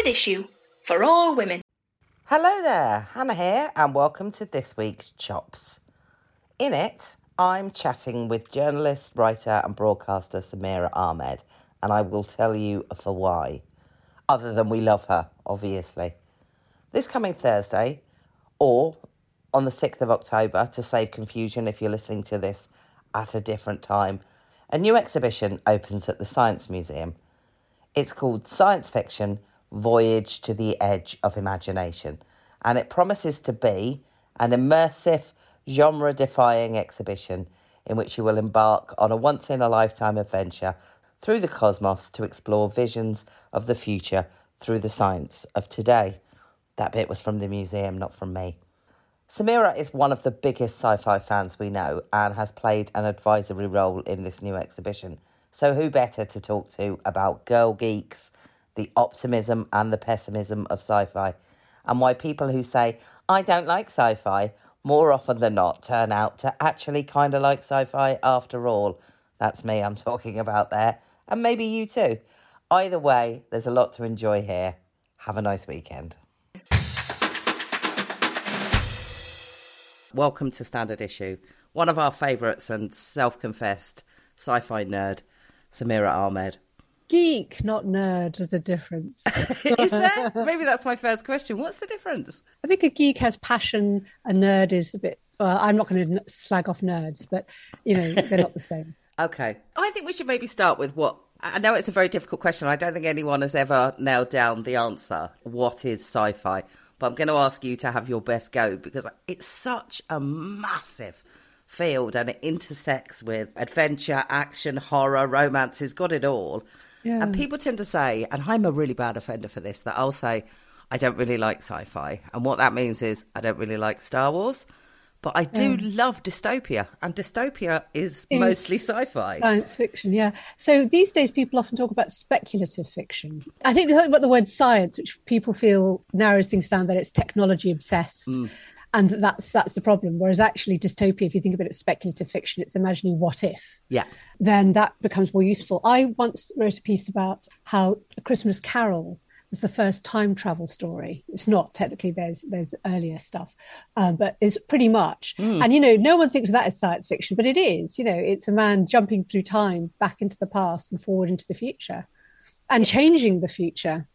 Standard issue for all women. Hello there, Hannah here, and welcome to this week's Chops. In it, I'm chatting with journalist, writer, and broadcaster Samira Ahmed, and I will tell you for why. Other than we love her, obviously. This coming Thursday, or on the 6th of October, to save confusion if you're listening to this at a different time, a new exhibition opens at the Science Museum. It's called Science Fiction Voyage to the Edge of Imagination, and it promises to be an immersive, genre defying exhibition in which you will embark on a once in a lifetime adventure through the cosmos to explore visions of the future through the science of today. That bit was from the museum, not from me. Samira is one of the biggest sci fi fans we know and has played an advisory role in this new exhibition. So, who better to talk to about girl geeks, the optimism and the pessimism of sci fi, and why people who say, I don't like sci fi, more often than not turn out to actually kind of like sci fi after all. That's me I'm talking about there, and maybe you too. Either way, there's a lot to enjoy here. Have a nice weekend. Welcome to Standard Issue. One of our favourites and self confessed sci fi nerd, Samira Ahmed. Geek, not nerd, a difference. is there? Maybe that's my first question. What's the difference? I think a geek has passion, a nerd is a bit. Well, I'm not going to slag off nerds, but, you know, they're not the same. Okay. I think we should maybe start with what. I know it's a very difficult question. I don't think anyone has ever nailed down the answer. What is sci fi? but I'm going to ask you to have your best go because it's such a massive field and it intersects with adventure, action, horror, romance. It's got it all. Yeah. And people tend to say, and I'm a really bad offender for this, that I'll say, I don't really like sci fi. And what that means is, I don't really like Star Wars. But I do love dystopia, and dystopia is mostly sci fi. Science fiction, yeah. So these days, people often talk about speculative fiction. I think there's something about the word science, which people feel narrows things down, that it's technology obsessed. Mm. And that's that's the problem. Whereas actually, dystopia, if you think about it, as speculative fiction, it's imagining what if. Yeah. Then that becomes more useful. I once wrote a piece about how A Christmas Carol was the first time travel story. It's not technically there's there's earlier stuff, um, but it's pretty much. Mm. And you know, no one thinks of that as science fiction, but it is. You know, it's a man jumping through time back into the past and forward into the future, and changing the future.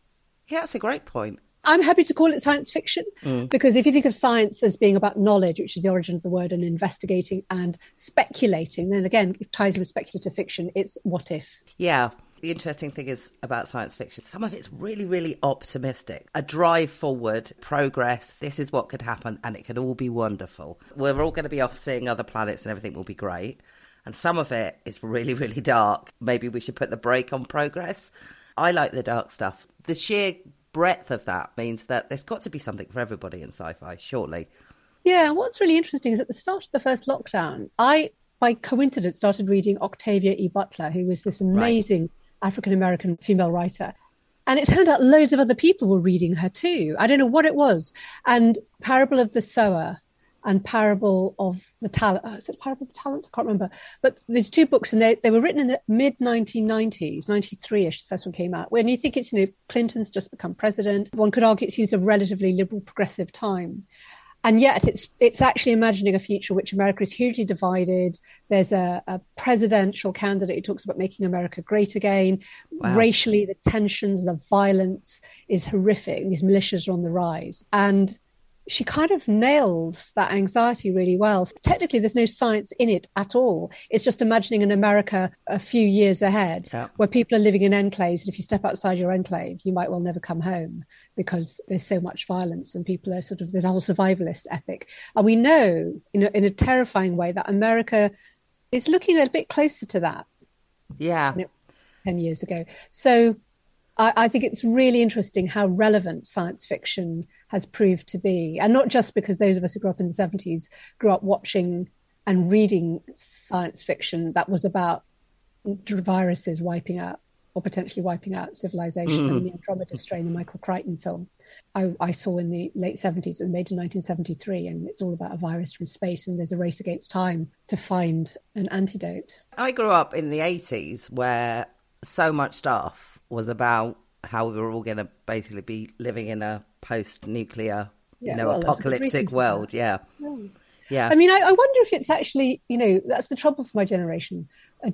Yeah, that's a great point. I'm happy to call it science fiction mm. because if you think of science as being about knowledge, which is the origin of the word, and investigating and speculating, then again, it ties in with speculative fiction. It's what if. Yeah, the interesting thing is about science fiction, some of it's really, really optimistic. A drive forward, progress, this is what could happen, and it could all be wonderful. We're all going to be off seeing other planets and everything will be great. And some of it is really, really dark. Maybe we should put the brake on progress. I like the dark stuff. The sheer breadth of that means that there's got to be something for everybody in sci fi, shortly. Yeah, what's really interesting is at the start of the first lockdown, I, by coincidence, started reading Octavia E. Butler, who was this amazing. Right African American female writer. And it turned out loads of other people were reading her too. I don't know what it was. And Parable of the Sower and Parable of the Talent. Oh, uh, is it Parable of the Talents? I can't remember. But there's two books, and they, they were written in the mid 1990s, 93 ish, the first one came out. When you think it's, you know, Clinton's just become president, one could argue it seems a relatively liberal progressive time and yet it's it's actually imagining a future which America is hugely divided. There's a, a presidential candidate who talks about making America great again. Wow. Racially, the tensions, the violence is horrific. These militias are on the rise, and she kind of nails that anxiety really well. Technically, there's no science in it at all. It's just imagining an America a few years ahead yeah. where people are living in enclaves. And if you step outside your enclave, you might well never come home because there's so much violence and people are sort of, there's a whole survivalist ethic. And we know in a, in a terrifying way that America is looking a bit closer to that. Yeah. 10 years ago. So I, I, think it's really interesting how relevant science fiction has proved to be. And not just because those of us who grew up in the 70s grew up watching and reading science fiction that was about viruses wiping out or potentially wiping out civilization. Mm. the Andromeda Strain, the Michael Crichton film, I, I, saw in the late 70s. It was made in 1973, and it's all about a virus from space, and there's a race against time to find an antidote. I grew up in the 80s where so much stuff was about how we were all going to basically be living in a post-nuclear, Yeah, you know, well, that's a good reason apocalyptic world. Yeah, Yeah. yeah, I mean, I, I wonder if it's actually, you know, that's the trouble for my generation.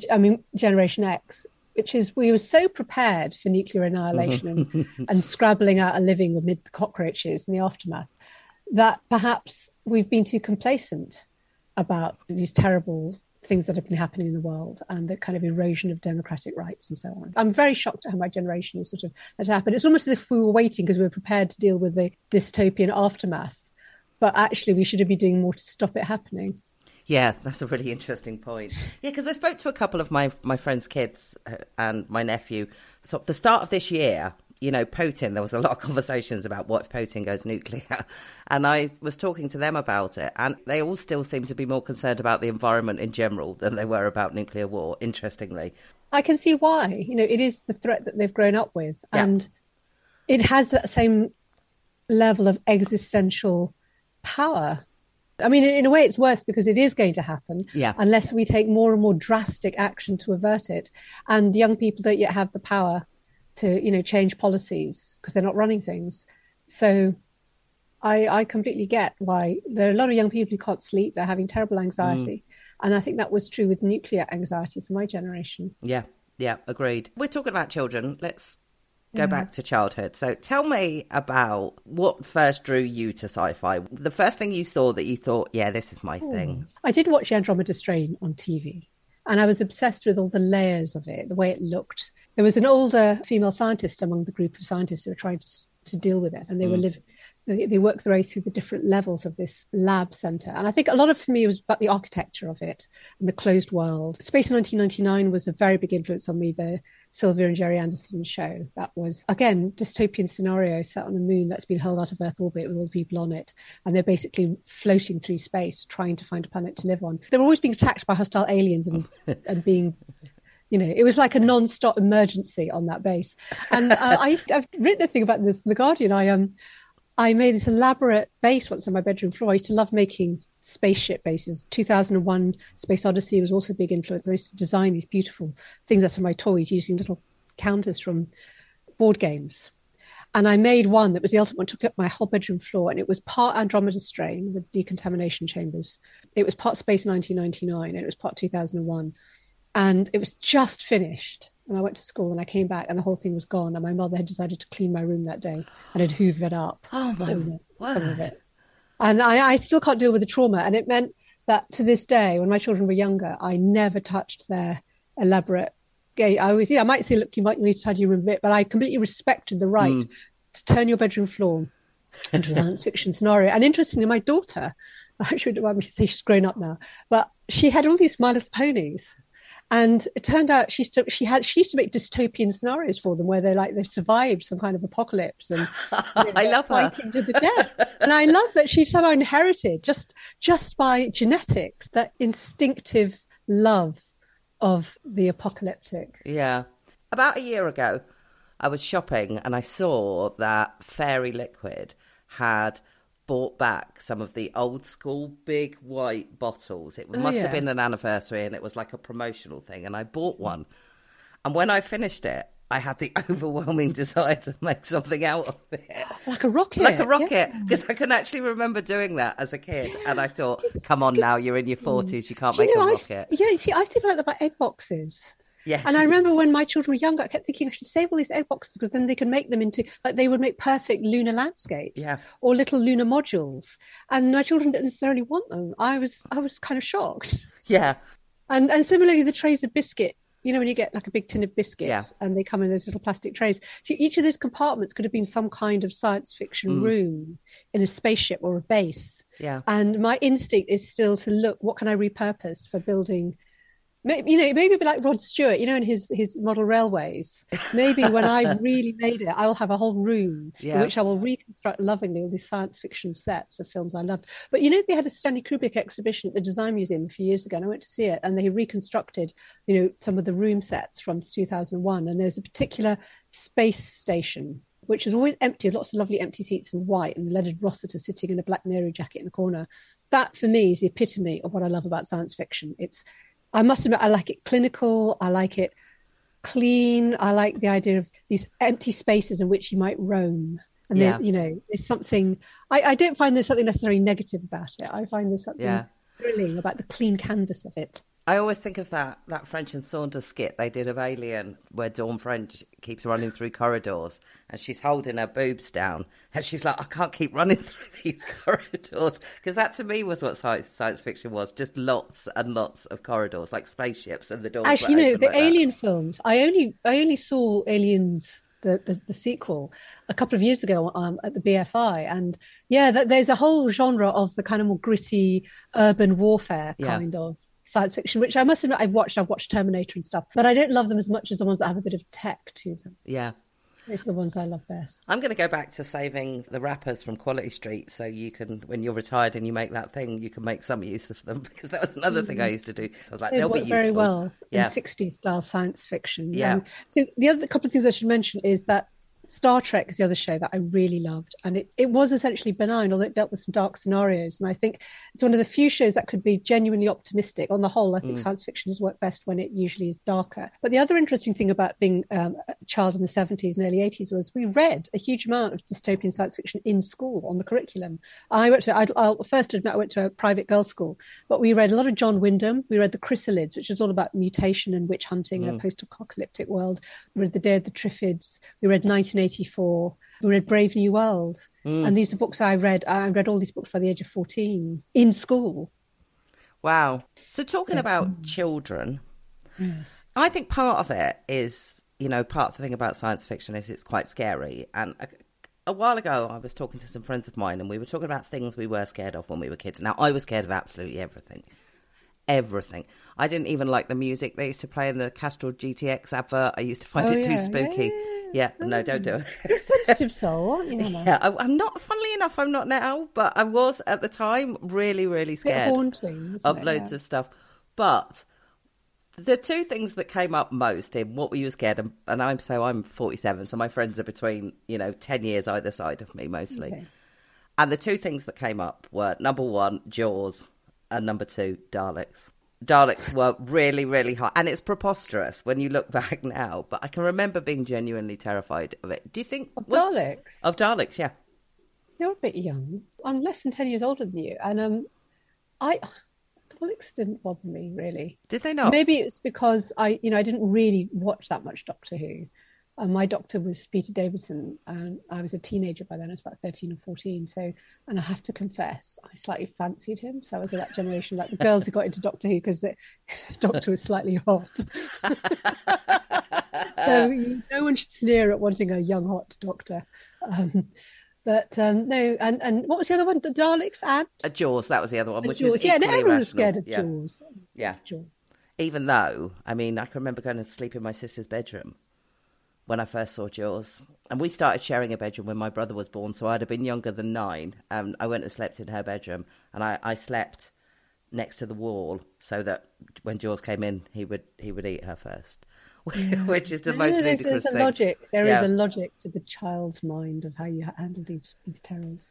I mean, Generation X, which is we were so prepared for nuclear annihilation and, and scrabbling out a living amid the cockroaches in the aftermath that perhaps we've been too complacent about these terrible things that have been happening in the world and the kind of erosion of democratic rights and so on. I'm very shocked at how my generation is sort of has happened. It's almost as if we were waiting because we were prepared to deal with the dystopian aftermath, but actually we should have been doing more to stop it happening. Yeah, that's a really interesting point. Yeah, because I spoke to a couple of my my friends' kids uh, and my nephew. So at the start of this year, you know, Putin. There was a lot of conversations about what if Putin goes nuclear, and I was talking to them about it, and they all still seem to be more concerned about the environment in general than they were about nuclear war. Interestingly, I can see why. You know, it is the threat that they've grown up with, Yeah. and it has that same level of existential power. I mean, in a way, it's worse because it is going to happen Yeah. unless we take more and more drastic action to avert it. And young people don't yet have the power to, you know, change policies because they're not running things. So I, I completely get why there are a lot of young people who can't sleep. They're having terrible mm. anxiety. And I think that was true with nuclear anxiety for my generation. yeah, yeah, agreed. We're talking about children. Let's go mm. back to childhood. So tell me about what first drew you to sci-fi. The first thing you saw that you thought, yeah, this is my thing. I did watch Andromeda Strain on TV, and I was obsessed with all the layers of it, the way it looked. There was an older female scientist among the group of scientists who were trying to to deal with it, and they were mm. living. They, they worked their way through the different levels of this lab center, and I think a lot of for me was about the architecture of it and the closed world. Space 1999 was a very big influence on me. The Sylvia and Gerry Anderson show that was again dystopian scenario set on a moon that's been hurled out of Earth orbit with all the people on it, and they're basically floating through space trying to find a planet to live on. They're always being attacked by hostile aliens and and being you know, it was like a non-stop emergency on that base. And uh, I used to, I've written a thing about this in the Guardian. I um, I made this elaborate base once on my bedroom floor. I used to love making spaceship bases. 2001 Space Odyssey was also a big influence. I used to design these beautiful things out of my toys using little counters from board games. And I made one that was the ultimate one, took up my whole bedroom floor, and it was part Andromeda strain with decontamination chambers. It was part Space 1999, and it was part 2001 and it was just finished. And I went to school and I came back and the whole thing was gone. And my mother had decided to clean my room that day and had hoovered it up. Oh my some of word. And I, I still can't deal with the trauma. And it meant that to this day, when my children were younger, I never touched their elaborate gay. I always, yeah, I might say, look, you might need to tidy your room a bit, but I completely respected the right mm. to turn your bedroom floor into a science fiction scenario. And interestingly, my daughter, I should, well, I should say she's grown up now, but she had all these My Little Ponies. And it turned out she used to, she had she used to make dystopian scenarios for them where they like they survived some kind of apocalypse and you know, I love her. fighting to the death. and I love that she somehow inherited just just by genetics that instinctive love of the apocalyptic. Yeah. About a year ago, I was shopping and I saw that Fairy Liquid had bought back some of the old school big white bottles. It oh, must have yeah. been an anniversary and it was like a promotional thing. And I bought one. And when I finished it, I had the overwhelming desire to make something out of it. Like a rocket. Like a rocket, yeah. because I can actually remember doing that as a kid, and I thought, "Come on, now you're in your mm. forties, you can't make know, a I, rocket." yeah, see, I still like that about egg boxes. Yes, And I remember when my children were younger, I kept thinking I should save all these egg boxes because then they can make them into like they would make perfect lunar landscapes Yeah. or little lunar modules. And my children didn't necessarily want them. I was I was kind of shocked. yeah, And and similarly, the trays of biscuit. You know, when you get like a big tin of biscuits Yeah. and they come in those little plastic trays. So each of those compartments could have been some kind of science fiction Mm. room in a spaceship or a base. yeah. And my instinct is still to look, what can I repurpose for building? Maybe, you know, maybe be like Rod Stewart, you know, in his, his model railways. Maybe when I really made it, I'll have a whole room Yeah. in which I will reconstruct lovingly all these science fiction sets of films I loved. But you know, they had a Stanley Kubrick exhibition at the Design Museum a few years ago, and I went to see it, and they reconstructed, you know, some of the room sets from 2001. And there's a particular space station which is always empty, lots of lovely empty seats and white, and Leonard Rossiter sitting in a black Nehru jacket in the corner. That for me is the epitome of what I love about science fiction. It's, I must admit, I like it clinical. I like it clean. I like the idea of these empty spaces in which you might roam. And Yeah. then, you know, there's something, I, I don't find there's something necessarily negative about it. I find there's something Yeah. thrilling about the clean canvas of it. I always think of that that French and Saunders skit they did of Alien, where Dawn French keeps running through corridors and she's holding her boobs down, and she's like, "I can't keep running through these corridors," because that to me was what science, science fiction was, just lots and lots of corridors, like spaceships, and the doors. Actually, you know, the like that. Alien films. I only I only saw Aliens the, the, the sequel a couple of years ago um, at the BFI, and yeah, that, there's a whole genre of the kind of more gritty urban warfare Yeah. kind of science fiction, which I must admit I've watched. I've watched Terminator and stuff, but I don't love them as much as the ones that have a bit of tech to them. Yeah. Are the ones I love best. I'm going to go back to saving the wrappers from Quality Street so you can, when you're retired and you make that thing, you can make some use of them because that was another thing I used to do. I was like, They they'll be useful. very well Yeah. in 60s style science fiction. Yeah. Um, so the other couple of things I should mention is that Star Trek is the other show that I really loved, and it, it was essentially benign, although it dealt with some dark scenarios. And I think it's one of the few shows that could be genuinely optimistic. On the whole, I think Mm. science fiction has worked best when it usually is darker. But the other interesting thing about being um, a child in the 70s and early 80s was we read a huge amount of dystopian science fiction in school on the curriculum. I went to, I'd, I'll first admit, I went to a private girls' school, but we read a lot of John Wyndham. We read The Chrysalids, which is all about mutation and witch hunting in a post apocalyptic world. We read The Day of the Triffids. We read 1984. We read Brave New World. Hmm. And these are books I read. I read all these books by the age of 14 in school. Wow. So talking about hmm. children, I think part of it is, you know, part of the thing about science fiction is it's quite scary. And a, a while ago, I was talking to some friends of mine, and we were talking about things we were scared of when we were kids. Now, I was scared of absolutely everything. Everything. I didn't even like the music they used to play in the Castrol GTX advert. I used to find Oh, it too yeah. spooky. Yeah, Yeah, no, don't do it. Sensitive soul, aren't you? Yeah, I, I'm not. Funnily enough, I'm not now, but I was at the time really, really scared haunting. of it? loads Yeah. of stuff. But the two things that came up most in what were you scared of, and I'm so I'm 47, so my friends are between you know 10 years either side of me mostly. Okay. And the two things that came up were number one, Jaws, and number two, Daleks. Daleks were really, really hot, and it's preposterous when you look back now. But I can remember being genuinely terrified of it. Do you think Of was- Daleks. Of Daleks, yeah. You're a bit young. I'm less than ten years older than you, and um, I Daleks didn't bother me really. Did they not? Maybe it's because I, you know, I didn't really watch that much Doctor Who. And my doctor was Peter Davidson, and I was a teenager by then. I was about thirteen or fourteen. So, and I have to confess, I slightly fancied him. So I was of that generation, like the girls who got into Doctor Who because the Doctor was slightly hot. so you- no one should sneer at wanting a young hot Doctor. Um, but um, no, and and what was the other one? The Daleks and Uh, Jaws, that was the other one, which Jaws. is yeah, no, everyone was scared of yeah. Jaws. Yeah. Jaws. Even though, I mean, I can remember going to sleep in my sister's bedroom when I first saw Jaws. And we started sharing a bedroom when my brother was born, so I'd have been younger than nine. And I went and slept in her bedroom, and I, I slept next to the wall so that when Jaws came in, he would he would eat her first, which is the No, most there's, ludicrous there's a thing. logic. There is Yeah. a logic to the child's mind of how you handle these these terrors.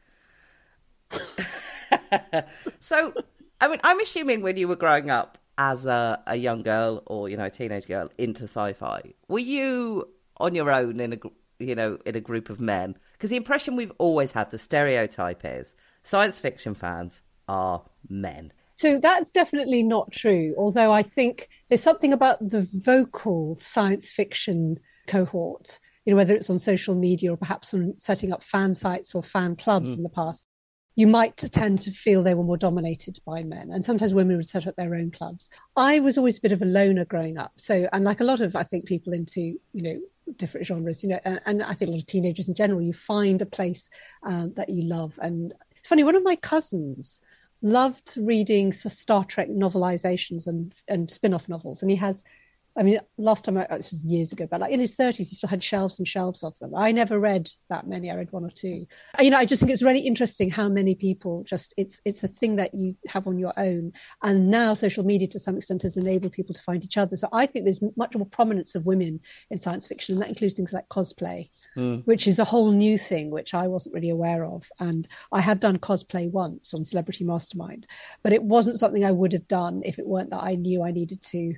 So, I mean, I'm assuming when you were growing up as a, a young girl or you know a teenage girl into sci-fi, were you on your own in a you know in a group of men? Because the impression we've always had, the stereotype is science fiction fans are men. So that's definitely not true. Although I think there's something about the vocal science fiction cohort, you know, whether it's on social media or perhaps on setting up fan sites or fan clubs mm. in the past, you might tend to feel they were more dominated by men. And sometimes women would set up their own clubs. I was always a bit of a loner growing up. So, and like a lot of, I think, people into, you know, different genres, you know, and, and I think a lot of teenagers in general, you find a place um, that you love. And it's funny, one of my cousins, loved reading Star Trek novelizations and and spin-off novels, and he has. I mean, last time I, oh, this was years ago, but like in his thirties, he still had shelves and shelves of them. I never read that many. I read one or two. You know, I just think it's really interesting how many people just it's it's a thing that you have on your own, and now social media to some extent has enabled people to find each other. So I think there's much more prominence of women in science fiction, and that includes things like cosplay hmm. which is a whole new thing which I wasn't really aware of. And I have done cosplay once on Celebrity Mastermind, but it wasn't something I would have done if it weren't that I knew I needed to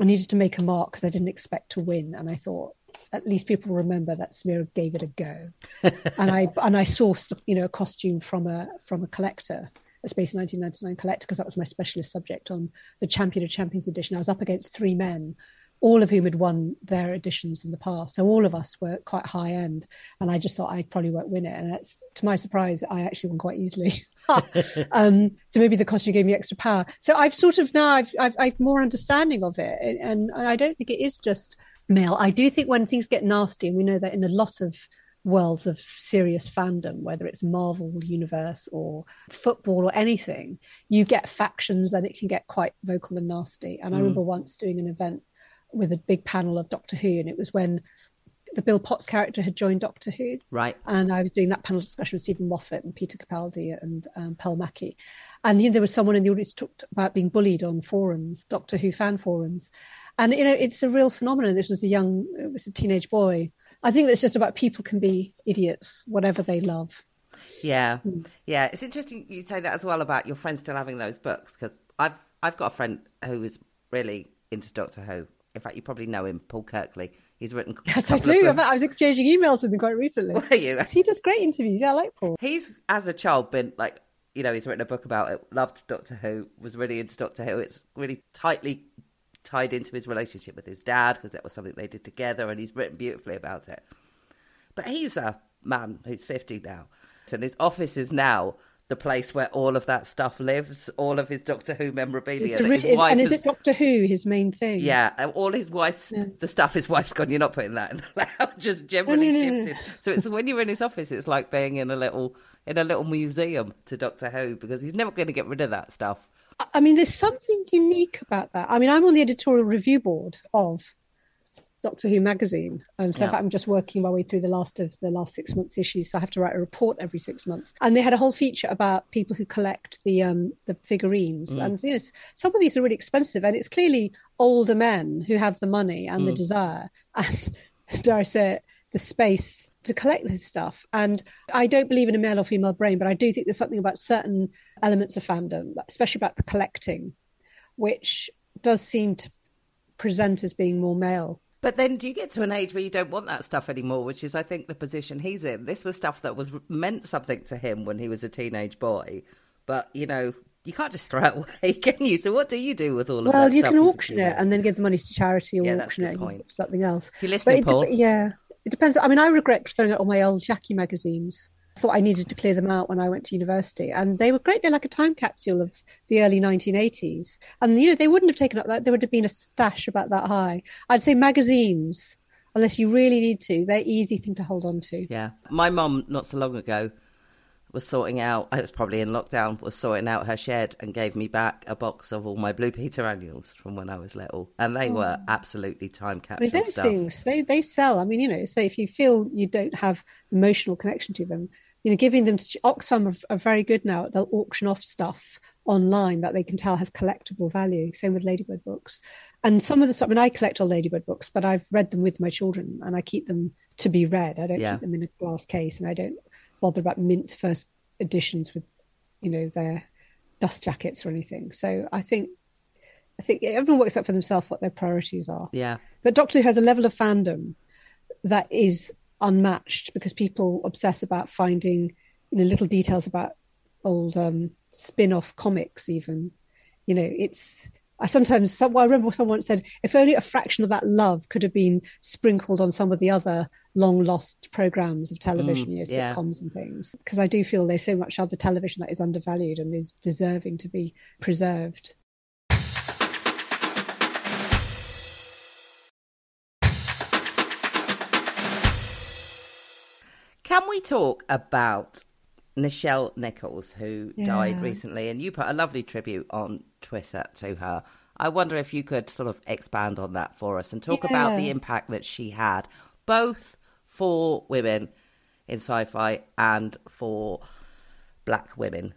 I needed to make a mark because I didn't expect to win, and I thought at least people remember that Samira gave it a go. and I and I sourced you know a costume from a from a collector, a Space 1999 collector, because that was my specialist subject on the Champion of Champions edition. I was up against three men all of whom had won their editions in the past. So all of us were quite high end, and I just thought I probably won't win it. And to my surprise, I actually won quite easily. um, so maybe the costume gave me extra power. So I've sort of now I've I've, I've more understanding of it, and, and I don't think it is just male. I do think when things get nasty, and we know that in a lot of worlds of serious fandom, whether it's Marvel universe or football or anything, you get factions and it can get quite vocal and nasty. And mm. I remember once doing an event with a big panel of Doctor Who, and it was when the Bill Potts character had joined Doctor Who. Right. And I was doing that panel discussion with Steven Moffat and Peter Capaldi and um, Pearl Mackie. And you know, there was someone in the audience talked about being bullied on forums, Doctor Who fan forums. And you know, it's a real phenomenon. This was a young, it was a teenage boy. I think that's just about people can be idiots, whatever they love. Yeah, mm. yeah. It's interesting you say that as well about your friends still having those books because I've I've got a friend who is really into Doctor Who in fact, you probably know him, Paul Kirkley. He's written. Yes, I do. I was exchanging emails with him quite recently. Were you? He does great interviews. Yeah, I like Paul. He's as a child been like you know he's written a book about it. Loved Doctor Who. Was really into Doctor Who. It's really tightly tied into his relationship with his dad because that was something they did together, and he's written beautifully about it. But he's a man who's fifty now, and his office is now the place where all of that stuff lives, all of his Doctor Who memorabilia. His wife and is has, it Doctor Who his main thing? Yeah, all his wife's yeah. the stuff his wife's gone. You're not putting that in the lounge. Just generally no, no, no, shifted. So it's when you're in his office, it's like being in a little in a little museum to Doctor Who because he's never going to get rid of that stuff. I mean, there's something unique about that. I mean, I'm on the editorial review board of Doctor Who magazine. Um, so yeah. I'm just working my way through the last of the last six months issues. So I have to write a report every six months. And they had a whole feature about people who collect the um, the figurines. Mm. And you know, some of these are really expensive, and it's clearly older men who have the money and mm. the desire and dare I say it, the space to collect this stuff. And I don't believe in a male or female brain, but I do think there's something about certain elements of fandom, especially about the collecting, which does seem to present as being more male but then do you get to an age where you don't want that stuff anymore, which is, I think, the position he's in? This was stuff that was meant something to him when he was a teenage boy. But, you know, you can't just throw it away, can you? So what do you do with all of that? well, you can auction it and then give the money to charity or yeah, auction it and something else. You listening, Paul? De- yeah. It depends. I mean, I regret throwing out all my old Jackie magazines thought I needed to clear them out when I went to university. And they were great. They're like a time capsule of the early 1980s. And, you know, they wouldn't have taken up that. There would have been a stash about that high. I'd say magazines, unless you really need to, they're easy thing to hold on to. Yeah. My mum, not so long ago, was sorting out, I was probably in lockdown, was sorting out her shed and gave me back a box of all my Blue Peter annuals from when I was little. And they oh. were absolutely time capsule I mean, those stuff. things, they, they sell. I mean, you know, so if you feel you don't have emotional connection to them, you know, giving them to Oxfam are, are very good now. They'll auction off stuff online that they can tell has collectible value. Same with Ladybird books. And some of the stuff, I mean, I collect all Ladybird books, but I've read them with my children and I keep them to be read. I don't yeah. keep them in a glass case and I don't bother about mint first editions with, you know, their dust jackets or anything. So I think I think everyone works out for themselves what their priorities are. Yeah. But Doctor Who has a level of fandom that is unmatched because people obsess about finding you know little details about old um, spin-off comics even you know it's I sometimes some, well, I remember someone said if only a fraction of that love could have been sprinkled on some of the other long lost programs of television, mm, you know, yeah. sitcoms and things. Because I do feel there's so much other television that is undervalued and is deserving to be preserved. Can we talk about Nichelle Nichols, who yeah. died recently? And you put a lovely tribute on Twitter to her. I wonder if you could sort of expand on that for us and talk yeah. about the impact that she had, both for women in sci fi and for black women.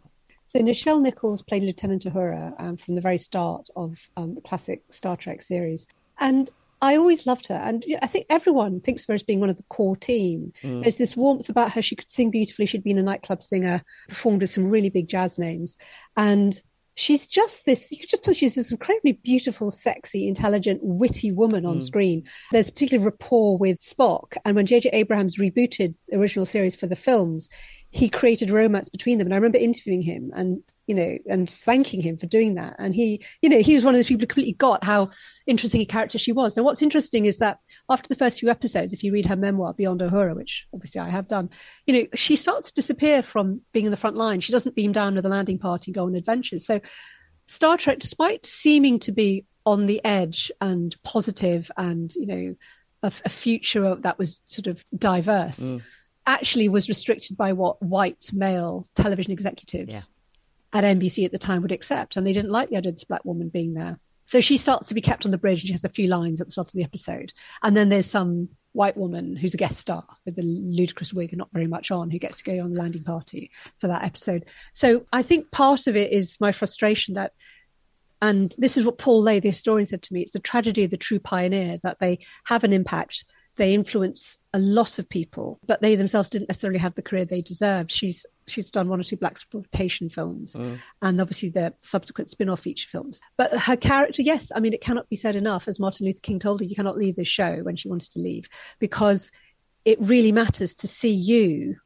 So Nichelle Nichols played Lieutenant Uhura um, from the very start of um, the classic Star Trek series. And I always loved her, and I think everyone thinks of her as being one of the core team. Mm. There's this warmth about her. She could sing beautifully. She'd been a nightclub singer, performed with some really big jazz names, and she's just this you could just tell she's this incredibly beautiful sexy intelligent witty woman on mm. screen there's particular rapport with spock and when jj abrams rebooted the original series for the films he created romance between them and i remember interviewing him and you know and thanking him for doing that. And he you know he was one of those people who completely got how interesting a character she was. And what's interesting is that after the first few episodes if you read her memoir beyond uhura which obviously i have done you know she starts to disappear from being in the front line. She doesn't beam down to the landing party and go on adventures. So star trek despite seeming to be on the edge and positive and you know a, a future that was sort of diverse mm. actually was restricted by what white male television executives yeah. At NBC at the time would accept. And they didn't like the idea of this black woman being there. So she starts to be kept on the bridge and she has a few lines at the start of the episode. And then there's some white woman who's a guest star with a ludicrous wig and not very much on who gets to go on the landing party for that episode. So I think part of it is my frustration that and this is what Paul Lay, the historian, said to me. It's the tragedy of the true pioneer that they have an impact they influence a lot of people, but they themselves didn't necessarily have the career they deserved. She's she's done one or two blaxploitation films, mm. and obviously the subsequent spin-off feature films. But her character, yes, I mean, it cannot be said enough. As Martin Luther King told her, you cannot leave this show when she wanted to leave because it really matters to see you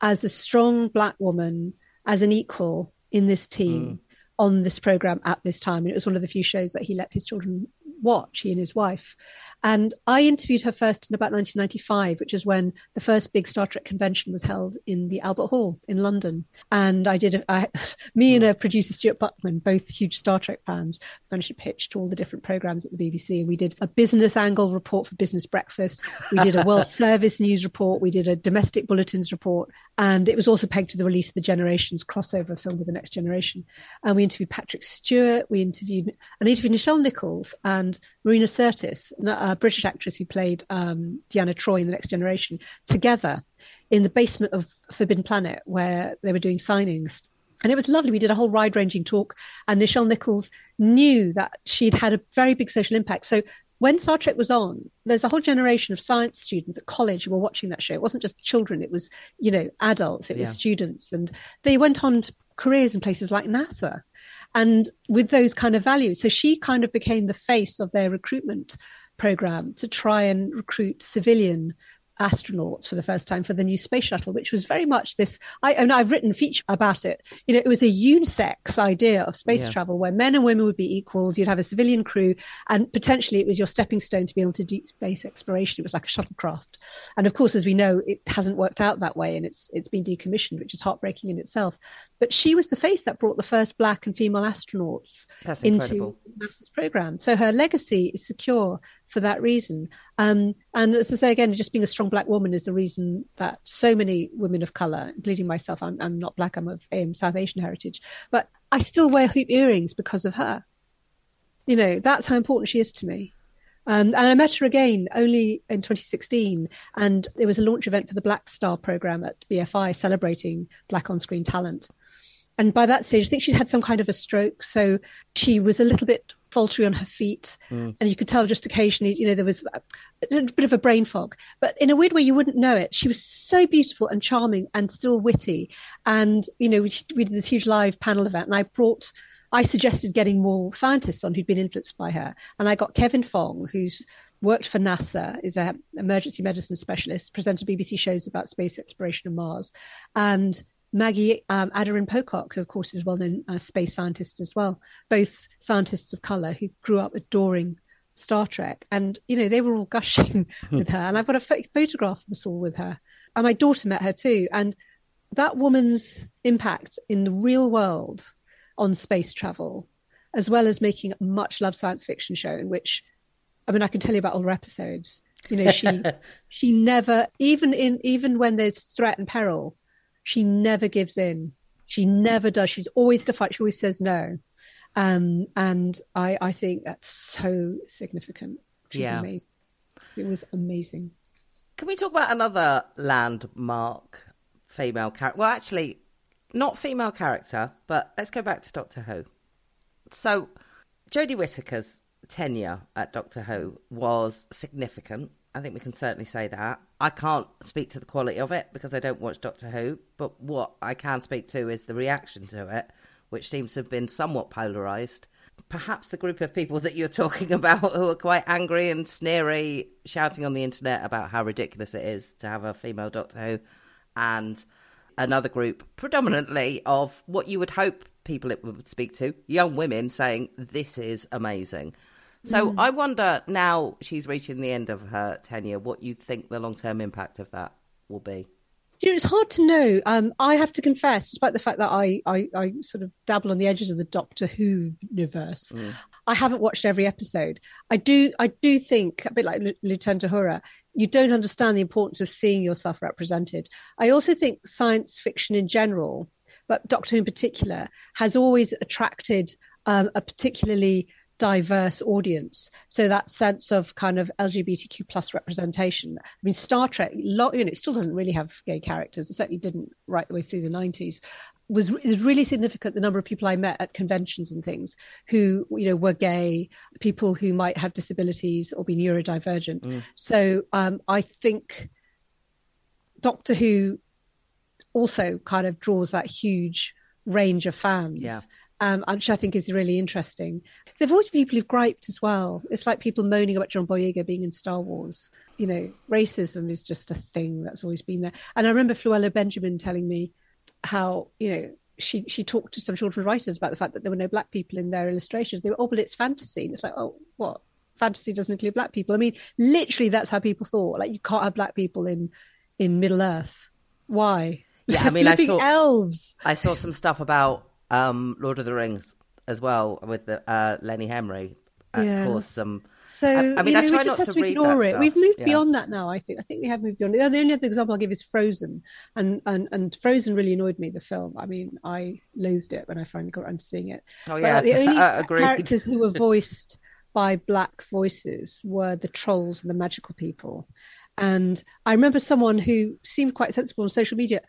as a strong black woman, as an equal in this team. Mm. On this program at this time, and it was one of the few shows that he let his children watch, he and his wife. And I interviewed her first in about 1995, which is when the first big Star Trek convention was held in the Albert Hall in London. And I did, a, I, me and a producer, Stuart Buckman, both huge Star Trek fans, managed to pitch to all the different programs at the BBC. We did a business angle report for Business Breakfast. We did a World Service News report. We did a domestic bulletins report. And it was also pegged to the release of the Generations crossover film with the Next Generation. And we interviewed Patrick Stewart. We interviewed, and interviewed Nichelle Nichols and Marina Sirtis, uh, a British actress who played um, Deanna Troi in The Next Generation, together in the basement of Forbidden Planet where they were doing signings. And it was lovely. We did a whole wide ranging talk, and Nichelle Nichols knew that she'd had a very big social impact. So when Star Trek was on, there's a whole generation of science students at college who were watching that show. It wasn't just children, it was, you know, adults, it yeah. was students. And they went on to careers in places like NASA and with those kind of values. So she kind of became the face of their recruitment program to try and recruit civilian astronauts for the first time for the new space shuttle, which was very much this. I and I've written feature about it. You know, it was a unisex idea of space yeah. travel where men and women would be equals. You'd have a civilian crew, and potentially it was your stepping stone to be able to do space exploration. It was like a shuttlecraft, and of course, as we know, it hasn't worked out that way, and it's it's been decommissioned, which is heartbreaking in itself. But she was the face that brought the first black and female astronauts into. NASA's program. So her legacy is secure for that reason. Um, and as I say again, just being a strong black woman is the reason that so many women of color, including myself, I'm, I'm not black, I'm of um, South Asian heritage, but I still wear hoop earrings because of her. You know, that's how important she is to me. Um, and I met her again only in 2016, and there was a launch event for the Black Star program at BFI celebrating Black on screen talent. And by that stage, I think she'd had some kind of a stroke. So she was a little bit faltering on her feet. Mm. And you could tell just occasionally, you know, there was a, a, bit of a brain fog. But in a weird way, you wouldn't know it. She was so beautiful and charming and still witty. And, you know, we, we did this huge live panel event, and I brought. I suggested getting more scientists on who'd been influenced by her. And I got Kevin Fong, who's worked for NASA, is an emergency medicine specialist, presented BBC shows about space exploration and Mars, and Maggie um, Aderin Pocock, who of course is a well known uh, space scientist as well, both scientists of color who grew up adoring Star Trek. And, you know, they were all gushing with her. And I've got a ph- photograph of us all with her. And my daughter met her too. And that woman's impact in the real world on space travel, as well as making a much loved science fiction show in which, I mean, I can tell you about all her episodes. You know, she she never even in even when there's threat and peril, she never gives in. She never does. She's always defiant. She always says no. Um, and I, I think that's so significant. She's yeah. amazing. It was amazing. Can we talk about another landmark female character? Well, actually, not female character, but let's go back to Doctor Who. So, Jodie Whittaker's tenure at Doctor Who was significant. I think we can certainly say that. I can't speak to the quality of it because I don't watch Doctor Who, but what I can speak to is the reaction to it, which seems to have been somewhat polarized. Perhaps the group of people that you're talking about who are quite angry and sneery, shouting on the internet about how ridiculous it is to have a female Doctor Who, and another group, predominantly of what you would hope people it would speak to, young women saying, This is amazing. So mm. I wonder now she's reaching the end of her tenure, what you think the long term impact of that will be. You know, it's hard to know. Um, I have to confess, despite the fact that I, I, I, sort of dabble on the edges of the Doctor Who universe, mm. I haven't watched every episode. I do, I do think a bit like L- Lieutenant Uhura, you don't understand the importance of seeing yourself represented. I also think science fiction in general, but Doctor Who in particular, has always attracted um, a particularly diverse audience. So that sense of kind of LGBTQ plus representation. I mean, Star Trek, you know, it still doesn't really have gay characters. It certainly didn't right the way through the nineties. Was is really significant. The number of people I met at conventions and things who you know were gay, people who might have disabilities or be neurodivergent. Mm. So um, I think Doctor Who also kind of draws that huge range of fans. Yeah um, which I think is really interesting. There've always been people who've griped as well. It's like people moaning about John Boyega being in Star Wars. You know, racism is just a thing that's always been there. And I remember Floella Benjamin telling me how, you know, she she talked to some children's writers about the fact that there were no black people in their illustrations. They were, oh, but it's fantasy. And it's like, oh, what? Fantasy doesn't include black people. I mean, literally, that's how people thought. Like, you can't have black people in in Middle Earth. Why? Yeah, I mean, I saw elves. I saw some stuff about um, Lord of the Rings as well with the, uh, Lenny Henry. Of yeah. course, some. So I, I mean, know, I try not to, to ignore it. Stuff. We've moved yeah. beyond that now. I think. I think we have moved beyond it. The only other example I'll give is Frozen, and and and Frozen really annoyed me. The film. I mean, I loathed it when I finally got around to seeing it. Oh yeah, but the only uh, characters who were voiced by black voices were the trolls and the magical people. And I remember someone who seemed quite sensible on social media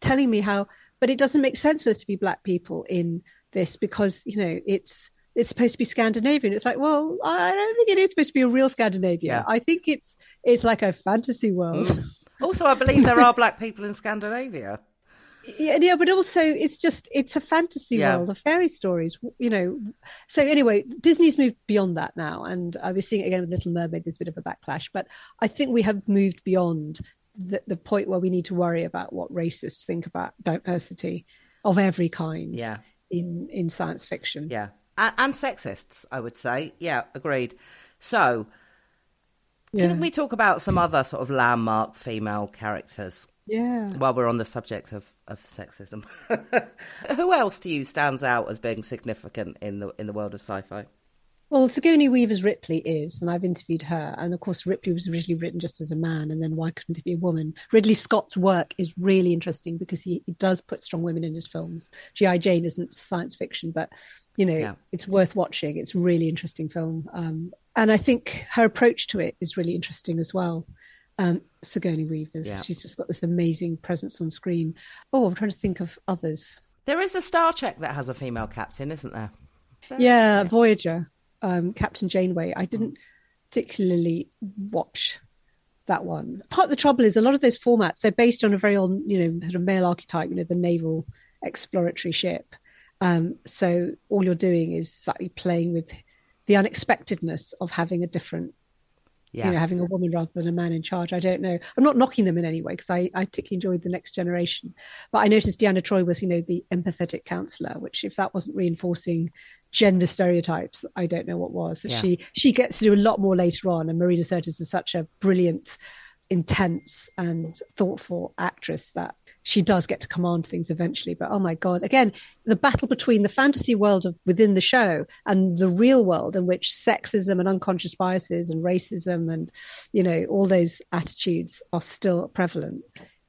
telling me how but it doesn't make sense for there to be black people in this because you know it's it's supposed to be Scandinavian. It's like, well, I don't think it is supposed to be a real Scandinavia. Yeah. I think it's it's like a fantasy world. Mm. Also, I believe there are black people in Scandinavia. Yeah, yeah, but also it's just it's a fantasy yeah. world of fairy stories, you know. So anyway, Disney's moved beyond that now, and I was seeing it again with Little Mermaid. There's a bit of a backlash, but I think we have moved beyond the, the point where we need to worry about what racists think about diversity of every kind yeah. in, in science fiction. Yeah. And, and sexists, I would say. Yeah, agreed. So, yeah. can we talk about some other sort of landmark female characters? Yeah. While we're on the subject of, of sexism, who else do you stands out as being significant in the in the world of sci-fi? Well, Sigourney Weaver's Ripley is, and I've interviewed her. And of course, Ripley was originally written just as a man, and then why couldn't it be a woman? Ridley Scott's work is really interesting because he, he does put strong women in his films. G.I. Jane isn't science fiction, but you know, yeah. it's worth watching. It's a really interesting film. Um, and I think her approach to it is really interesting as well. Um, Sigourney Weaver's, yeah. she's just got this amazing presence on screen. Oh, I'm trying to think of others. There is a Star Trek that has a female captain, isn't there? So, yeah, yeah, Voyager um, Captain Janeway. I didn't particularly watch that one. Part of the trouble is a lot of those formats they're based on a very old, you know, sort of male archetype. You know, the naval exploratory ship. Um, so all you're doing is slightly playing with the unexpectedness of having a different yeah. you know, having a woman rather than a man in charge. I don't know. I'm not knocking them in any way because I, I particularly enjoyed the next generation. But I noticed Deanna Troi was, you know, the empathetic counselor, which if that wasn't reinforcing gender stereotypes, I don't know what was. Yeah. She she gets to do a lot more later on, and Marina Sirtis is such a brilliant, intense, and thoughtful actress that she does get to command things eventually. But oh my God, again, the battle between the fantasy world of within the show and the real world in which sexism and unconscious biases and racism and, you know, all those attitudes are still prevalent.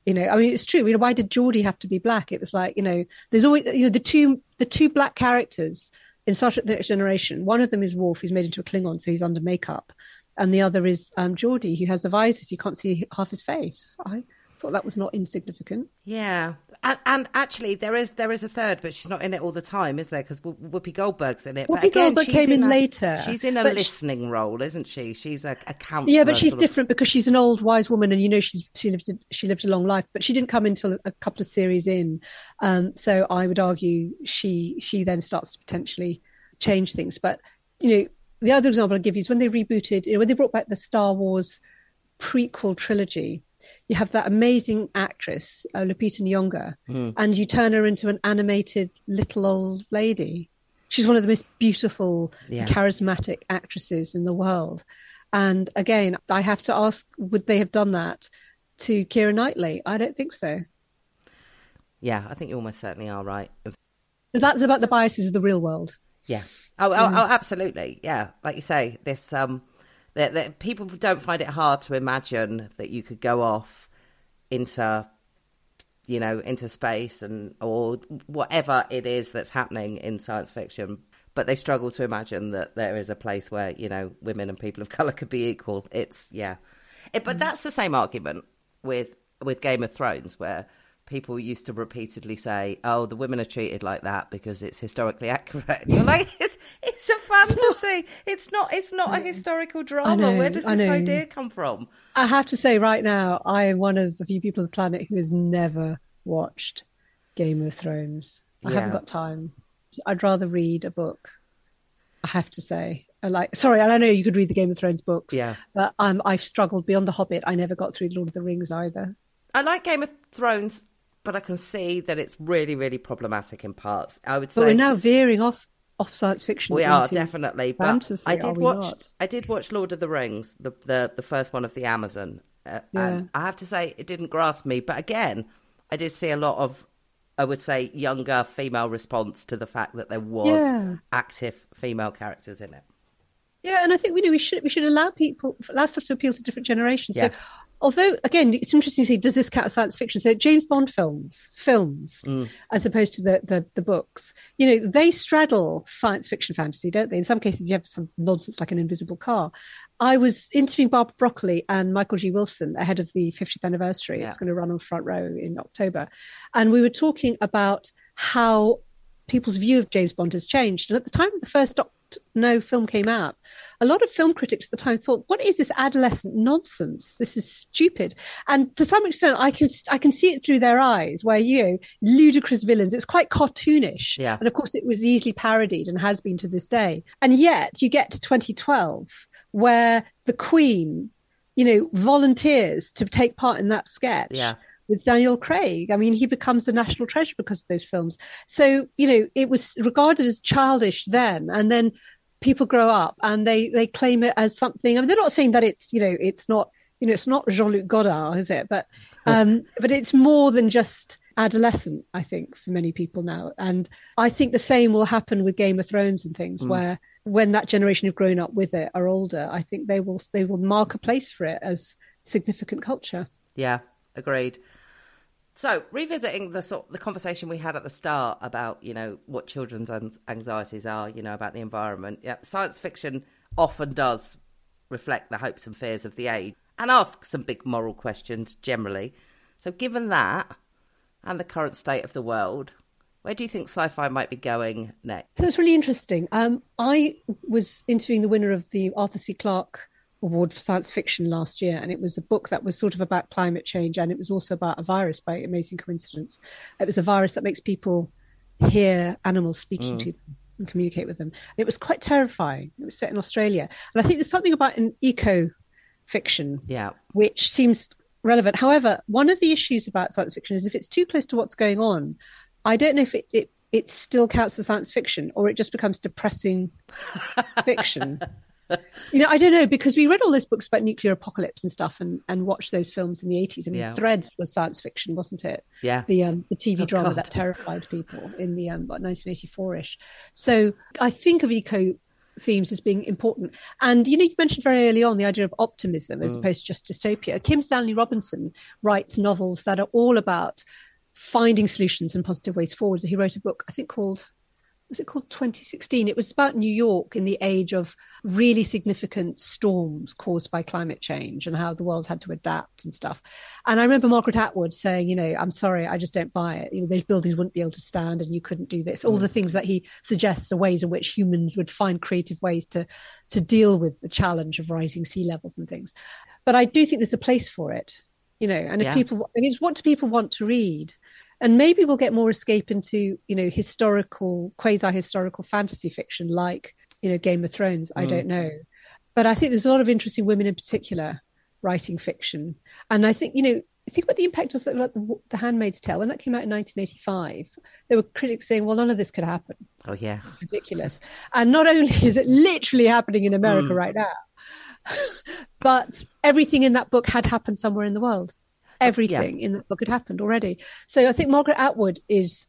You know, I mean, it's true. You know, why did Geordi have to be black? It was like, you know, there's always, you know, the two, the two black characters in Star Trek: The Next Generation. One of them is Worf, who's made into a Klingon, so he's under makeup, and the other is um, Geordi, who has the visors, you can't see half his face. I thought that was not insignificant. Yeah, And, and, actually, there is there is a third, but she's not in it all the time, is there? Because Whoopi Goldberg's in it. Whoopi but again, Goldberg came in, a, later. She's in a listening she, role, isn't she? She's a, a counselor. Yeah, but she's different of... because she's an old wise woman, and you know she's she lived she lived a long life, but she didn't come until a couple of series in. Um, so I would argue she she then starts to potentially change things. But you know, the other example I'll give you is when they rebooted, you know, when they brought back the Star Wars prequel trilogy you have that amazing actress, uh, Lupita Nyong'o, mm. and you turn her into an animated little old lady. She's one of the most beautiful, yeah. charismatic actresses in the world. And again, I have to ask, would they have done that to Keira Knightley? I don't think so. Yeah, I think you almost certainly are right. That's about the biases of the real world. Yeah. Oh, oh, mm. oh absolutely. Yeah. Like you say, this um, that, that people don't find it hard to imagine that you could go off into you know into space and or whatever it is that's happening in science fiction but they struggle to imagine that there is a place where you know women and people of color could be equal it's yeah it, but mm. that's the same argument with with game of thrones where people used to repeatedly say, "Oh, the women are treated like that because it's historically accurate." You're like it's it's a fantasy. it's not it's not a historical drama. Know, Where does this idea come from? I have to say, right now, I am one of the few people on the planet who has never watched Game of Thrones. I yeah. haven't got time. I'd rather read a book. I have to say. I like sorry, I know you could read the Game of Thrones books. Yeah. But um, I've struggled beyond the Hobbit. I never got through Lord of the Rings either. I like Game of Thrones but I can see that it's really, really problematic in parts. I would say. But we're now veering off off science fiction. We are definitely. Fantasy, but I did watch. Not? I did watch Lord of the Rings, the the, the first one of the Amazon, uh, yeah. and I have to say it didn't grasp me. But again, I did see a lot of. I would say younger female response to the fact that there was yeah. active female characters in it. Yeah, and I think we know we should we should allow people allow stuff to appeal to different generations. Yeah. So although again it's interesting to see does this count as science fiction? So james bond films films mm. as opposed to the, the, the books you know they straddle science fiction fantasy don't they? In some cases you have some nonsense like an invisible car. I was interviewing barbara broccoli and michael g. Wilson ahead of the 50th anniversary. Yeah. it's going to run on front row in october. And we were talking about how people's view of james bond has changed. And at the time of the first doc- no film came out, a lot of film critics at the time thought, "What is this adolescent nonsense? This is stupid." And to some extent, I can I can see it through their eyes, where you know, ludicrous villains. It's quite cartoonish, yeah. and of course, it was easily parodied and has been to this day. And yet, you get to 2012, where the Queen, you know, volunteers to take part in that sketch. Yeah with Daniel Craig. I mean, he becomes the national treasure because of those films. So, you know, it was regarded as childish then. And then people grow up and they, they claim it as something. I mean, they're not saying that it's, you know, it's not, you know, it's not Jean Luc Godard, is it? But, um, but it's more than just adolescent, I think, for many people now. And I think the same will happen with Game of Thrones and things mm. where when that generation who've grown up with it are older, I think they will they will mark a place for it as significant culture. Yeah, agreed. So, revisiting the sort the conversation we had at the start about you know what children's anxieties are, you know about the environment. Yeah, science fiction often does reflect the hopes and fears of the age and ask some big moral questions generally. So, given that and the current state of the world, where do you think sci-fi might be going next? So it's really interesting. Um, I was interviewing the winner of the Arthur C. Clarke award for science fiction last year, and it was a book that was sort of about climate change, and it was also about a virus by amazing coincidence. It was a virus that makes people hear animals speaking mm. to them and communicate with them. And it was quite terrifying. It was set in Australia, and I think there's something about an eco fiction, yeah, which seems relevant. However, one of the issues about science fiction is if it's too close to what's going on, I don't know if it, it it still counts as science fiction or it just becomes depressing fiction you know, I don't know because we read all those books about nuclear apocalypse and stuff, and, and watched those films in the eighties. I mean, yeah. Threads was science fiction, wasn't it? Yeah. The um the TV oh, drama God. that terrified people in the um about nineteen eighty four ish. So I think of eco themes as being important. And you know, you mentioned very early on the idea of optimism as mm. opposed to just dystopia. Kim Stanley Robinson writes novels that are all about finding solutions and positive ways forward. He wrote a book, I think, called was it called 2016? It was about New York in the age of really significant storms caused by climate change and how the world had to adapt and stuff. And I remember Margaret Atwood saying, you know, I'm sorry, I just don't buy it. You know, those buildings wouldn't be able to stand and you couldn't do this. All the mm. things that he suggests are ways in which humans would find creative ways to to deal with the challenge of rising sea levels and things. But I do think there's a place for it, you know, and if Yeah. people, I mean, what do people want to read? And maybe we'll get more escape into you know historical quasi historical fantasy fiction like you know game of thrones i Mm. don't know but i think there's a lot of interesting women in particular writing fiction and i think you know think about the impact of something like the, the handmaid's tale when that came out in 1985 there were critics saying well none of this could happen Oh yeah. ridiculous. And not only is it literally happening in America Mm. right now, but everything in that book had happened somewhere in the world. Everything in that book had happened already. So I think Margaret Atwood is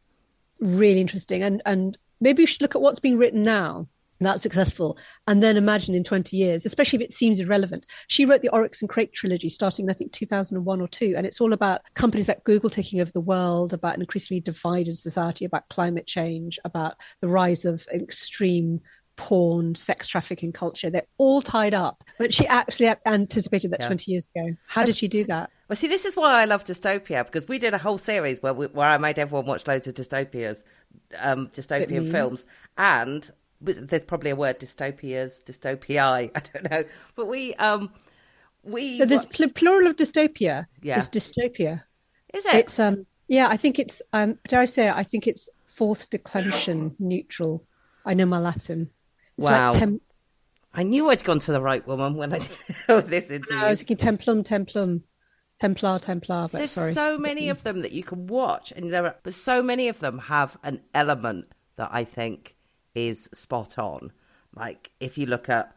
really interesting. And, and maybe we should look at what's being written now that's successful and then imagine in 20 years especially if it seems irrelevant she wrote the oryx and Crake trilogy starting in i think 2001 or 2 and it's all about companies like google taking over the world about an increasingly divided society about climate change about the rise of extreme porn sex trafficking culture they're all tied up but she actually anticipated that Yeah. 20 years ago how did she do that Well, see, this is why I love dystopia because we did a whole series where we, where I made everyone watch loads of dystopias, um, dystopian films, and there's probably a word dystopias, dystopia. I don't know, but we um we so there's watched- pl- plural of dystopia Yeah. is dystopia is it? It's um yeah, I think it's um dare I say it, I think it's fourth declension neutral. I know my Latin. Wow. Like tem- I knew I'd gone to the right woman when I did this interview. No, I was thinking templum, templum, templar, templar, but There's sorry. so many of them that you can watch, and there are, but so many of them have an element that I think is spot on. Like if you look at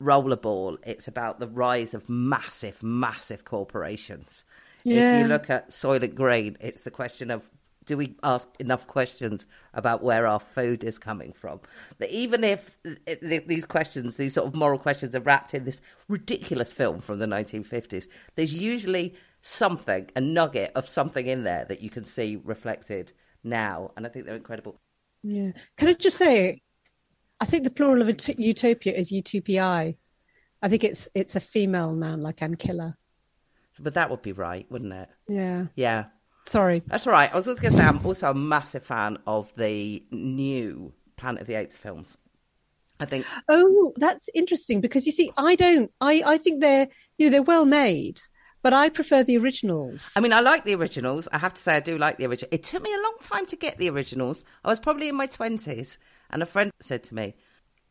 Rollerball, it's about the rise of massive, massive corporations. If you look at Soylent Green, it's the question of do we ask enough questions about where our food is coming from? That even if these questions, these sort of moral questions, are wrapped in this ridiculous film from the 1950s, there's usually something, a nugget of something in there that you can see reflected now, and I think they're incredible. Yeah. Can I just say I think the plural of ut- utopia is utopii. I think it's it's a female noun like ancilla. But that would be right, wouldn't it? Yeah. Yeah. Sorry. That's all right. I was also going to say I'm also a massive fan of the new Planet of the Apes films. I think Oh, that's interesting because you see, I don't. I I think they're you know they're well made, but I prefer the originals. I mean, I like the originals. I have to say, I do like the original. It took me a long time to get the originals. I was probably in my twenties, and a friend said to me,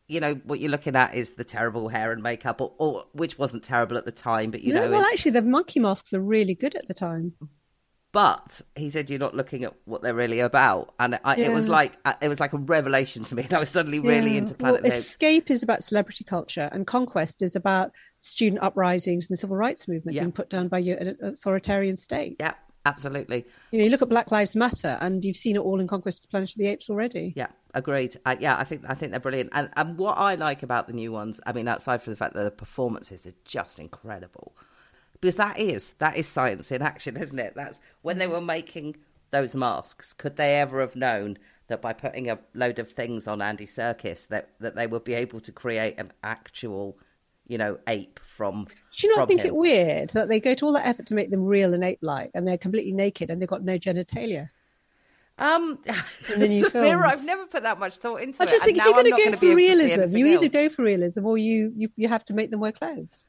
"You know, what you're looking at is the terrible hair and makeup, or, or which wasn't terrible at the time, but you no, know." well, it- actually, the monkey masks are really good at the time. But he said, "You're not looking at what they're really about," and I, it was like uh, it was like a revelation to me, and I was suddenly really Yeah. into Planet well. Escape is about celebrity culture, and Conquest is about student uprisings and the civil rights movement Yeah. being put down by your an authoritarian state. Yeah, absolutely. You know, you look at Black Lives Matter, and you've seen it all in Conquest of Planet of the Apes already. Yeah, agreed. Uh, yeah, I think I think they're brilliant. And and what I like about the new ones, I mean, outside from the fact that the performances are just incredible, because that is that is science in action, isn't it? That's when they were making those masks. Could they ever have known that by putting a load of things on Andy Serkis that that they would be able to create an actual, you know, ape from? Do you not think him? it weird that they go to all that effort to make them real and ape-like, and they're completely naked and they've got no genitalia? Um, In the new Samira. I've never put that much thought into I it. I just think if you're going to go for able to see realism, you either else. go for realism or you, you you have to make them wear clothes.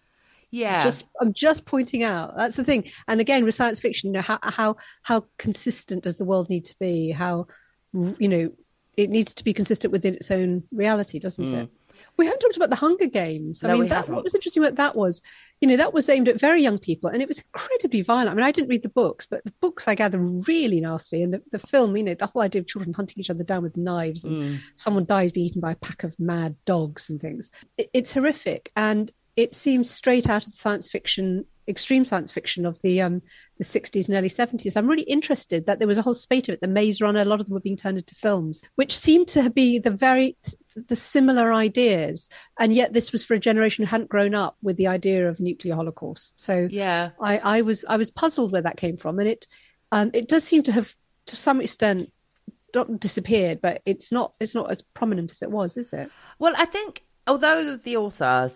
Yeah, Just I'm just pointing out that's the thing. And again, with science fiction, you know how how how consistent does the world need to be? How you know it needs to be consistent within its own reality, doesn't it? We haven't talked about the Hunger Games. I Mm. No, mean, that, haven't. what was interesting about that was, you know, that was aimed at very young people, and it was incredibly violent. I mean, I didn't read the books, but the books I gather really nasty, and the, the film, you know, the whole idea of children hunting each other down with knives, and Mm. someone dies being eaten by a pack of mad dogs and things. It, it's horrific, and it seems straight out of the science fiction, extreme science fiction of the um, the 60s and early 70s. I'm really interested that there was a whole spate of it. The Maze Runner, a lot of them were being turned into films, which seemed to be the very the similar ideas, and yet this was for a generation who hadn't grown up with the idea of nuclear holocaust. So yeah. I, I was I was puzzled where that came from, and it um, it does seem to have to some extent not disappeared, but it's not it's not as prominent as it was, is it? Well, I think although the author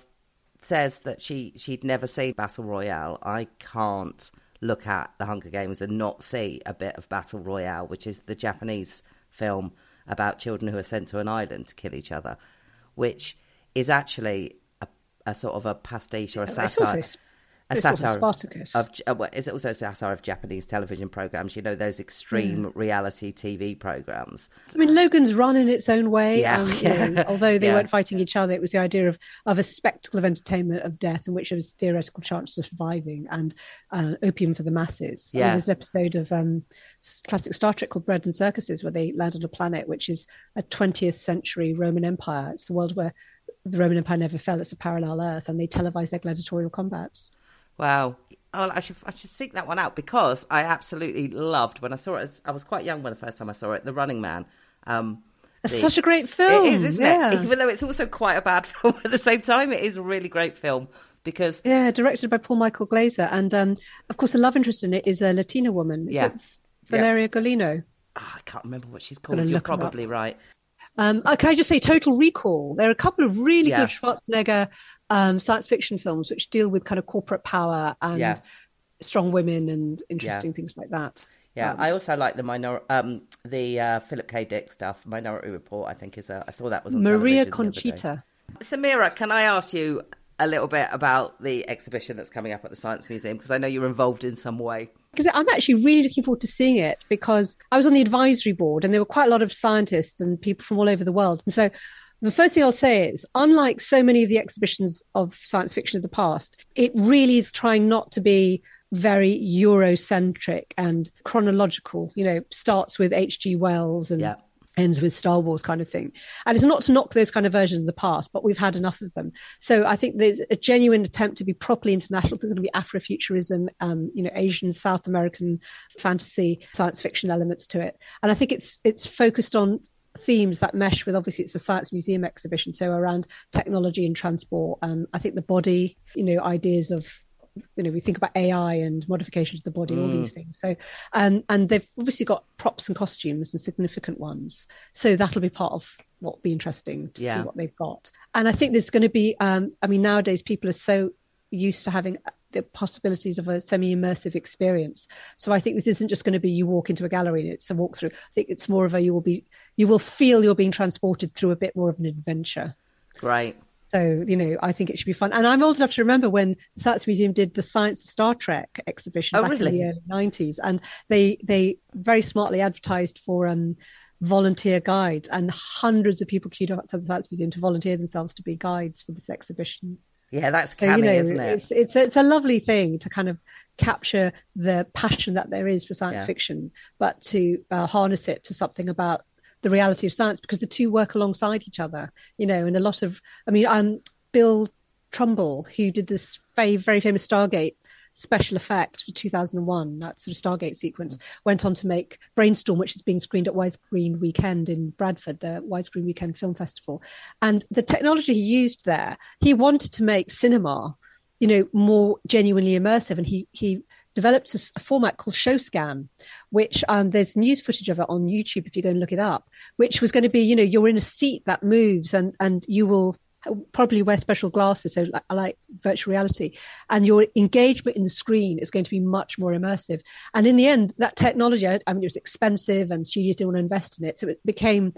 says that she she'd never seen Battle Royale, I can't look at the Hunger Games and not see a bit of Battle Royale, which is the Japanese film about children who are sent to an island to kill each other, which is actually a, a sort of a pastiche or a satire a satire Spartacus. of uh, well, it's also a satire of Japanese television programs. You know those extreme yeah. reality TV programs. I mean, Logan's Run in its own way. Yeah, um, yeah. Know, although they yeah. weren't fighting each other, it was the idea of of a spectacle of entertainment of death in which there was theoretical chance of surviving and uh, opium for the masses. Yeah, there's an episode of um, classic Star Trek called Bread and Circuses where they land on a planet which is a 20th century Roman Empire. It's the world where the Roman Empire never fell. It's a parallel Earth, and they televise their gladiatorial combats. Wow. Oh, I should I should seek that one out because I absolutely loved when I saw it. I was quite young when the first time I saw it. The Running Man. Um, it's the, such a great film. It is, isn't yeah. it? Even though it's also quite a bad film at the same time, it is a really great film because yeah, directed by Paul Michael Glaser, and um, of course the love interest in it is a Latina woman. Is yeah, Valeria yeah. Golino. Oh, I can't remember what she's called. You're probably right. Um, uh, can I just say Total Recall? There are a couple of really yeah. good Schwarzenegger um, science fiction films which deal with kind of corporate power and yeah. strong women and interesting yeah. things like that. Yeah, um, I also like the minor, um, the uh, Philip K. Dick stuff. Minority Report, I think is a. I saw that was on Maria Conchita. Samira, can I ask you a little bit about the exhibition that's coming up at the Science Museum because I know you're involved in some way. Because I'm actually really looking forward to seeing it because I was on the advisory board and there were quite a lot of scientists and people from all over the world. And so the first thing I'll say is, unlike so many of the exhibitions of science fiction of the past, it really is trying not to be very Eurocentric and chronological. You know, starts with H.G. Wells and yeah. ends with Star Wars kind of thing. And it's not to knock those kind of versions of the past, but we've had enough of them. So I think there's a genuine attempt to be properly international. There's going to be Afrofuturism, um, you know, Asian, South American fantasy, science fiction elements to it. And I think it's it's focused on themes that mesh with obviously it's a science museum exhibition so around technology and transport um, i think the body you know ideas of you know we think about ai and modifications of the body mm. all these things so um, and they've obviously got props and costumes and significant ones so that'll be part of what will be interesting to yeah. see what they've got and i think there's going to be um, i mean nowadays people are so used to having the possibilities of a semi-immersive experience. So I think this isn't just going to be you walk into a gallery and it's a walkthrough. I think it's more of a you will be you will feel you're being transported through a bit more of an adventure. Right. So you know, I think it should be fun. And I'm old enough to remember when the Science Museum did the Science of Star Trek exhibition oh, back really? in the early '90s, and they they very smartly advertised for um volunteer guides, and hundreds of people queued up to the Science Museum to volunteer themselves to be guides for this exhibition. Yeah, that's canny, so, you know, isn't it? It's, it's, it's a lovely thing to kind of capture the passion that there is for science yeah. fiction, but to uh, harness it to something about the reality of science because the two work alongside each other. You know, and a lot of, I mean, um, Bill Trumbull, who did this very, very famous Stargate special effect for 2001, that sort of Stargate sequence, went on to make Brainstorm, which is being screened at Widescreen Weekend in Bradford, the Widescreen Weekend Film Festival. And the technology he used there, he wanted to make cinema, you know, more genuinely immersive. And he, he developed a, a, format called ShowScan, which um, there's news footage of it on YouTube if you go and look it up, which was going to be, you know, you're in a seat that moves and, and you will probably wear special glasses, so like, like virtual reality, and your engagement in the screen is going to be much more immersive. And in the end, that technology, I, I mean, it was expensive, and studios didn't want to invest in it, so it became,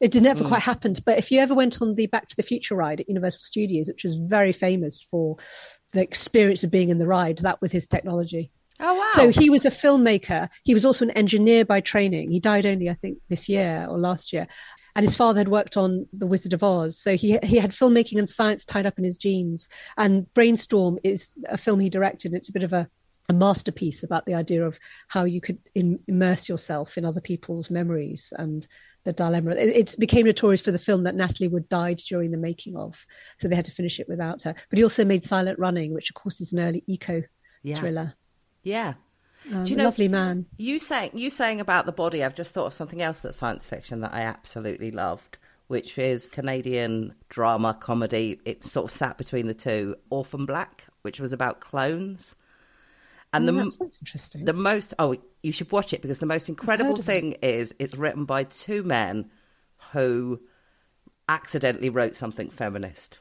it did never mm. quite happened. But if you ever went on the Back to the Future ride at Universal Studios, which was very famous for the experience of being in the ride, that was his technology. Oh wow! So he was a filmmaker. He was also an engineer by training. He died only, I think, this year or last year and his father had worked on The Wizard of Oz, so he he had filmmaking and science tied up in his genes. And Brainstorm is a film he directed. It's a bit of a a masterpiece about the idea of how you could in, immerse yourself in other people's memories and the dilemma. It, it, became notorious for the film that Natalie Wood died during the making of, so they had to finish it without her. But he also made Silent Running, which of course is an early eco yeah. thriller. Yeah, um, Do you know, lovely man. You saying you saying about the body, I've just thought of something else that's science fiction that I absolutely loved, which is Canadian drama comedy. It sort of sat between the two. Orphan Black, which was about clones. And oh, the that sounds interesting. the most oh, you should watch it because the most incredible thing is it's written by two men who accidentally wrote something feminist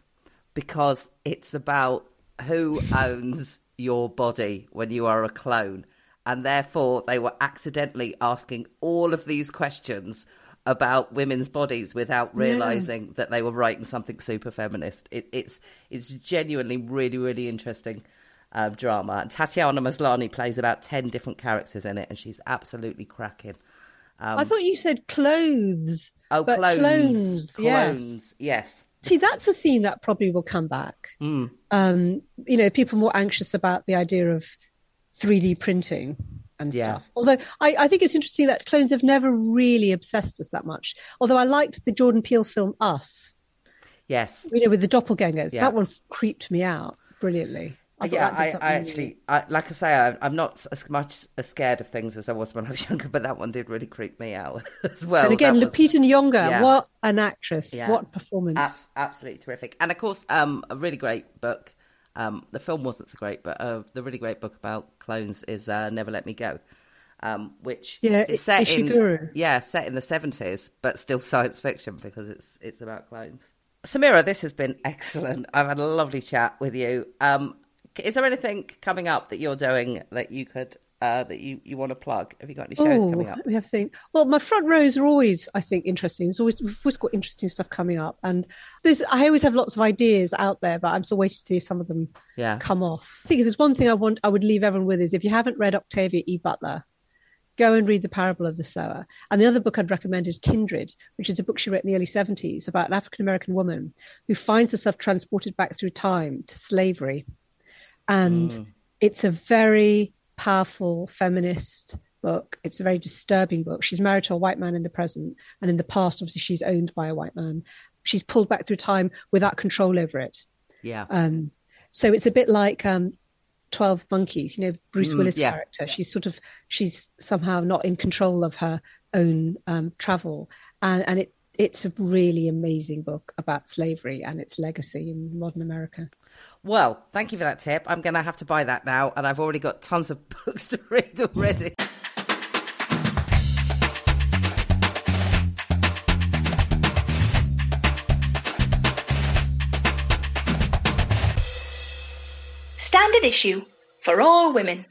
because it's about who owns your body when you are a clone. And therefore, they were accidentally asking all of these questions about women's bodies without realizing that they were writing something super feminist. It, it's it's genuinely really really interesting uh, drama. And Tatiana Maslany plays about ten different characters in it, and she's absolutely cracking. Um, I thought you said clothes. oh, but clones, clones, yes. clones, yes. See, that's a theme that probably will come back. Mm. Um, you know, people more anxious about the idea of 3D printing and Yeah. stuff. Although I, I think it's interesting that clones have never really obsessed us that much. Although I liked the Jordan Peele film Us, Yes. you know, with the doppelgangers. Yeah. That one creeped me out brilliantly. I yeah, I, I actually, I, like I say, I, I'm not as much as scared of things as I was when I was younger, but that one did really creep me out as well. and again, That was Lupita Nyong'o, yeah. what an actress! Yeah. What performance! abs- absolutely terrific. And of course, um, a really great book. Um, the film wasn't so great, but uh, the really great book about clones is uh, Never Let Me Go, um, which Yeah, is set in yeah, set in the seventies, but still science fiction because it's it's about clones. Samira, this has been excellent. I've had a lovely chat with you. Um, is there anything coming up that you're doing that you could uh, that you, you want to plug? Have you got any shows Oh, coming up? Let me have to think. Well, my front rows are always, I think, interesting. It's always we've always got interesting stuff coming up, and there's I always have lots of ideas out there, but I'm still waiting to see some of them Yeah, come off. I think there's one thing I want I would leave everyone with is if you haven't read Octavia E. Butler, go and read The Parable of the Sower. And the other book I'd recommend is Kindred, which is a book she wrote in the early 70s about an African American woman who finds herself transported back through time to slavery. And it's a very powerful feminist book. It's a very disturbing book. She's married to a white man in the present, and in the past, obviously, she's owned by a white man. She's pulled back through time without control over it. yeah, Um, so it's a bit like um, Twelve Monkeys, you know, Bruce Mm, Willis' yeah. character. She's sort of she's somehow not in control of her own um, travel, and and it it's a really amazing book about slavery and its legacy in modern America. Well, thank you for that tip. I'm going to have to buy that now, and I've already got tons of books to read already. Standard issue for all women.